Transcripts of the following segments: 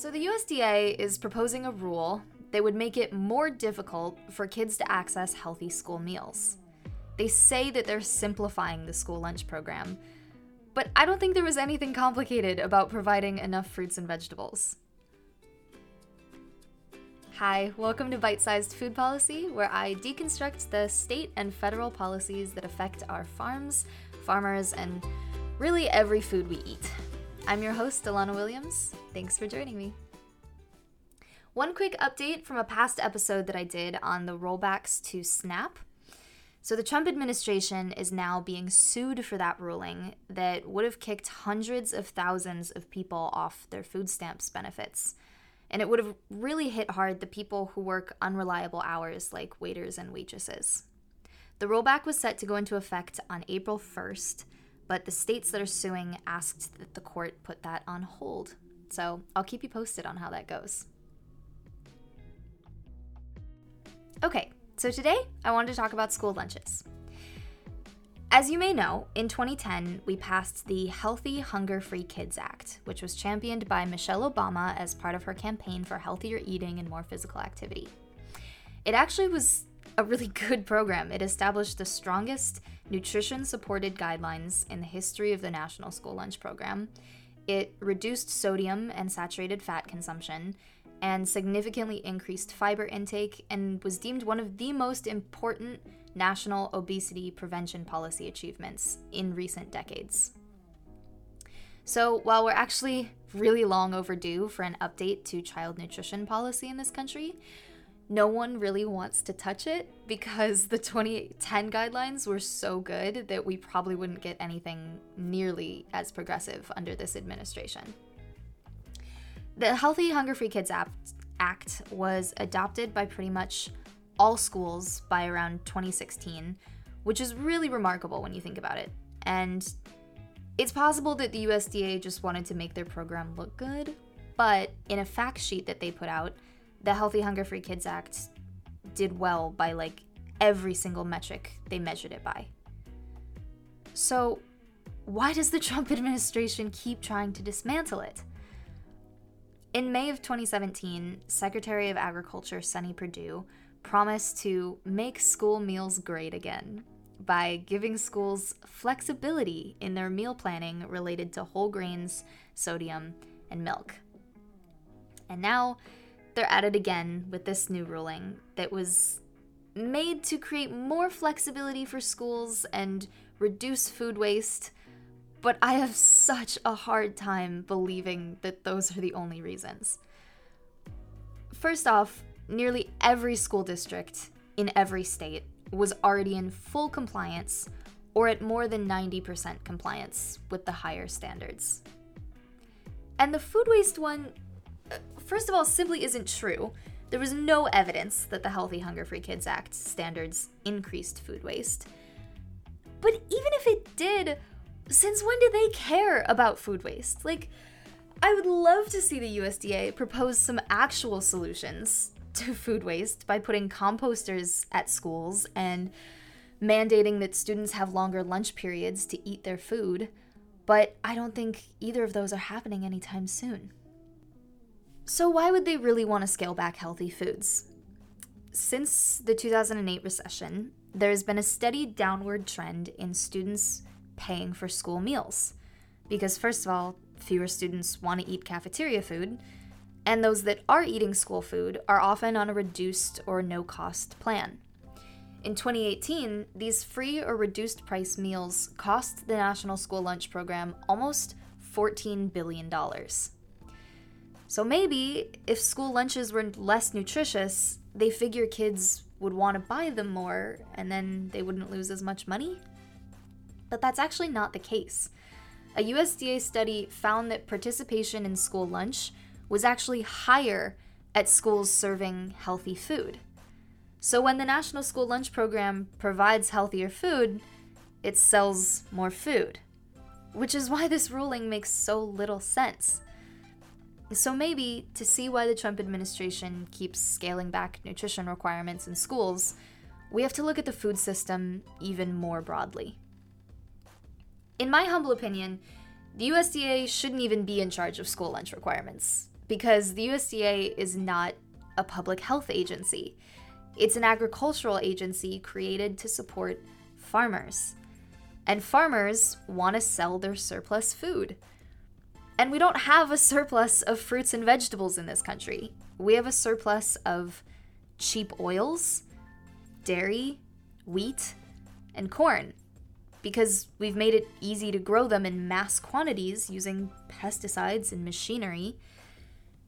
So, the USDA is proposing a rule that would make it more difficult for kids to access healthy school meals. They say that they're simplifying the school lunch program, but I don't think there was anything complicated about providing enough fruits and vegetables. Hi, welcome to Bite Sized Food Policy, where I deconstruct the state and federal policies that affect our farms, farmers, and really every food we eat. I'm your host, Alana Williams. Thanks for joining me. One quick update from a past episode that I did on the rollbacks to SNAP. So, the Trump administration is now being sued for that ruling that would have kicked hundreds of thousands of people off their food stamps benefits. And it would have really hit hard the people who work unreliable hours, like waiters and waitresses. The rollback was set to go into effect on April 1st, but the states that are suing asked that the court put that on hold. So I'll keep you posted on how that goes. Okay, so today I wanted to talk about school lunches. As you may know, in 2010, we passed the Healthy Hunger Free Kids Act, which was championed by Michelle Obama as part of her campaign for healthier eating and more physical activity. It actually was a really good program. It established the strongest nutrition supported guidelines in the history of the National School Lunch Program. It reduced sodium and saturated fat consumption and significantly increased fiber intake and was deemed one of the most important national obesity prevention policy achievements in recent decades. So, while we're actually really long overdue for an update to child nutrition policy in this country, no one really wants to touch it because the 2010 guidelines were so good that we probably wouldn't get anything nearly as progressive under this administration. The Healthy Hunger Free Kids Act was adopted by pretty much all schools by around 2016, which is really remarkable when you think about it. And it's possible that the USDA just wanted to make their program look good, but in a fact sheet that they put out, the Healthy Hunger Free Kids Act did well by like every single metric they measured it by. So, why does the Trump administration keep trying to dismantle it? In May of 2017, Secretary of Agriculture Sonny Perdue promised to make school meals great again by giving schools flexibility in their meal planning related to whole grains, sodium, and milk. And now they're at it again with this new ruling that was made to create more flexibility for schools and reduce food waste. But I have such a hard time believing that those are the only reasons. First off, nearly every school district in every state was already in full compliance or at more than 90% compliance with the higher standards. And the food waste one first of all, simply isn't true. There was no evidence that the Healthy Hunger Free Kids Act standards increased food waste. But even if it did, since when do they care about food waste? Like, I would love to see the USDA propose some actual solutions to food waste by putting composters at schools and mandating that students have longer lunch periods to eat their food. But I don't think either of those are happening anytime soon. So, why would they really want to scale back healthy foods? Since the 2008 recession, there's been a steady downward trend in students paying for school meals. Because, first of all, fewer students want to eat cafeteria food, and those that are eating school food are often on a reduced or no cost plan. In 2018, these free or reduced price meals cost the National School Lunch Program almost $14 billion. So maybe if school lunches were less nutritious, they figure kids would want to buy them more and then they wouldn't lose as much money? But that's actually not the case. A USDA study found that participation in school lunch was actually higher at schools serving healthy food. So when the National School Lunch Program provides healthier food, it sells more food. Which is why this ruling makes so little sense. So maybe to see why the Trump administration keeps scaling back nutrition requirements in schools, we have to look at the food system even more broadly. In my humble opinion, the USDA shouldn't even be in charge of school lunch requirements because the USDA is not a public health agency. It's an agricultural agency created to support farmers. And farmers want to sell their surplus food. And we don't have a surplus of fruits and vegetables in this country. We have a surplus of cheap oils, dairy, wheat, and corn because we've made it easy to grow them in mass quantities using pesticides and machinery.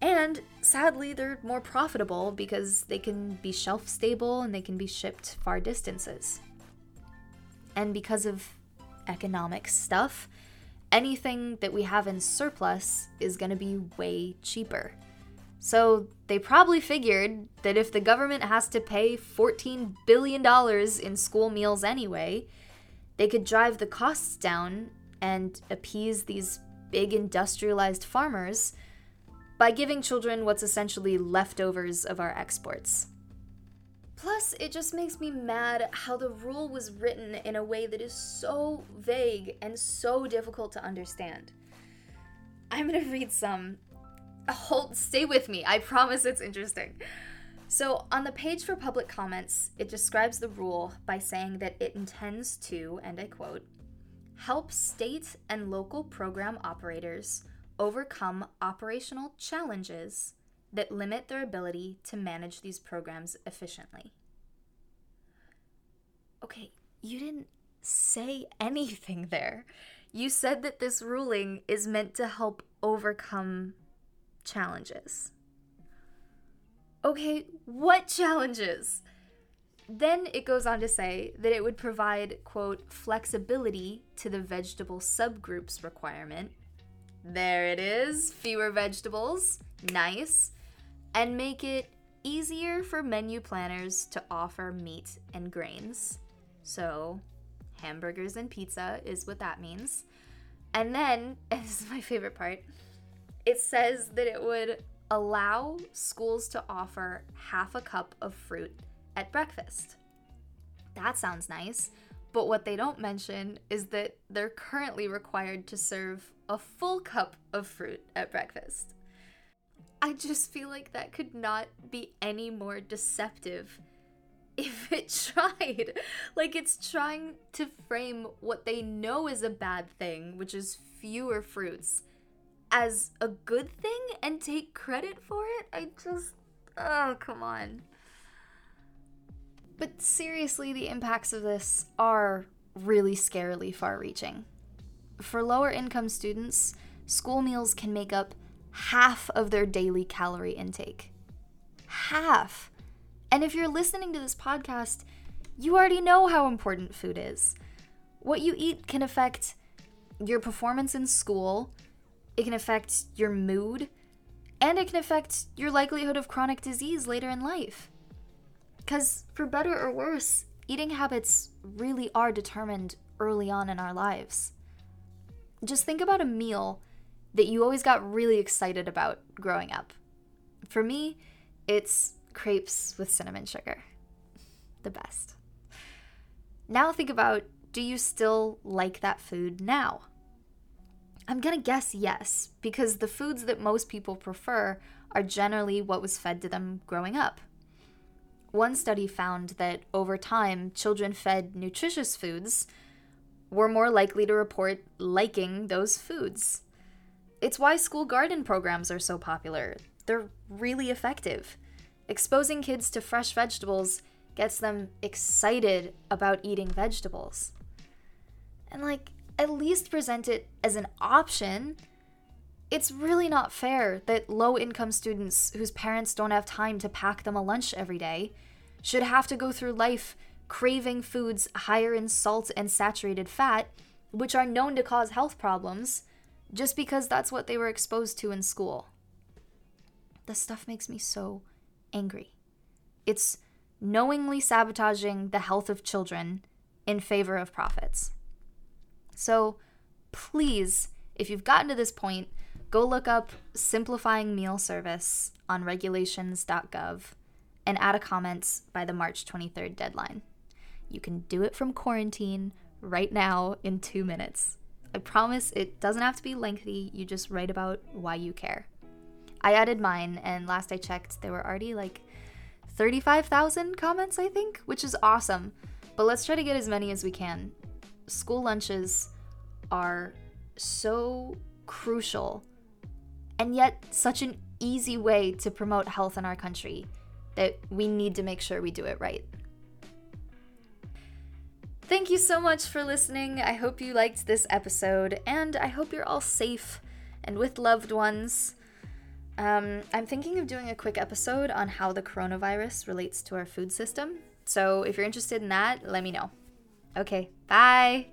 And sadly, they're more profitable because they can be shelf stable and they can be shipped far distances. And because of economic stuff, anything that we have in surplus is going to be way cheaper. So they probably figured that if the government has to pay $14 billion in school meals anyway, they could drive the costs down and appease these big industrialized farmers by giving children what's essentially leftovers of our exports. Plus, it just makes me mad how the rule was written in a way that is so vague and so difficult to understand. I'm gonna read some. Hold, stay with me. I promise it's interesting. So, on the page for public comments, it describes the rule by saying that it intends to, and I quote, help state and local program operators overcome operational challenges that limit their ability to manage these programs efficiently. Okay, you didn't say anything there. You said that this ruling is meant to help overcome challenges. Okay, what challenges? Then it goes on to say that it would provide, quote, flexibility to the vegetable subgroups requirement. There it is, fewer vegetables. Nice and make it easier for menu planners to offer meat and grains. So, hamburgers and pizza is what that means. And then, and this is my favorite part, it says that it would allow schools to offer half a cup of fruit at breakfast. That sounds nice, but what they don't mention is that they're currently required to serve a full cup of fruit at breakfast. I just feel like that could not be any more deceptive if it tried. Like it's trying to frame what they know is a bad thing, which is fewer fruits, as a good thing and take credit for it. I just. Oh, come on. But seriously, the impacts of this are really scarily far reaching. For lower income students, school meals can make up half of their daily calorie intake. Half. And if you're listening to this podcast, you already know how important food is. What you eat can affect your performance in school, it can affect your mood, and it can affect your likelihood of chronic disease later in life. Because, for better or worse, eating habits really are determined early on in our lives. Just think about a meal that you always got really excited about growing up. For me, it's crepes with cinnamon sugar. The best. Now think about do you still like that food now? I'm gonna guess yes, because the foods that most people prefer are generally what was fed to them growing up. One study found that over time, children fed nutritious foods were more likely to report liking those foods. It's why school garden programs are so popular. They're really effective. Exposing kids to fresh vegetables gets them excited about eating vegetables. And, like, at least present it as an option. It's really not fair that low income students whose parents don't have time to pack them a lunch every day should have to go through life craving foods higher in salt and saturated fat, which are known to cause health problems just because that's what they were exposed to in school. This stuff makes me so angry. It's knowingly sabotaging the health of children in favor of profits. So please, if you've gotten to this point, go look up Simplifying Meal Service on regulations.gov and add a comment by the March 23rd deadline. You can do it from quarantine right now in two minutes. I promise it doesn't have to be lengthy, you just write about why you care. I added mine, and last I checked, there were already like 35,000 comments, I think, which is awesome. But let's try to get as many as we can. School lunches are so crucial and yet such an easy way to promote health in our country that we need to make sure we do it right. Thank you so much for listening. I hope you liked this episode, and I hope you're all safe and with loved ones. Um, I'm thinking of doing a quick episode on how the coronavirus relates to our food system. So if you're interested in that, let me know. Okay, bye.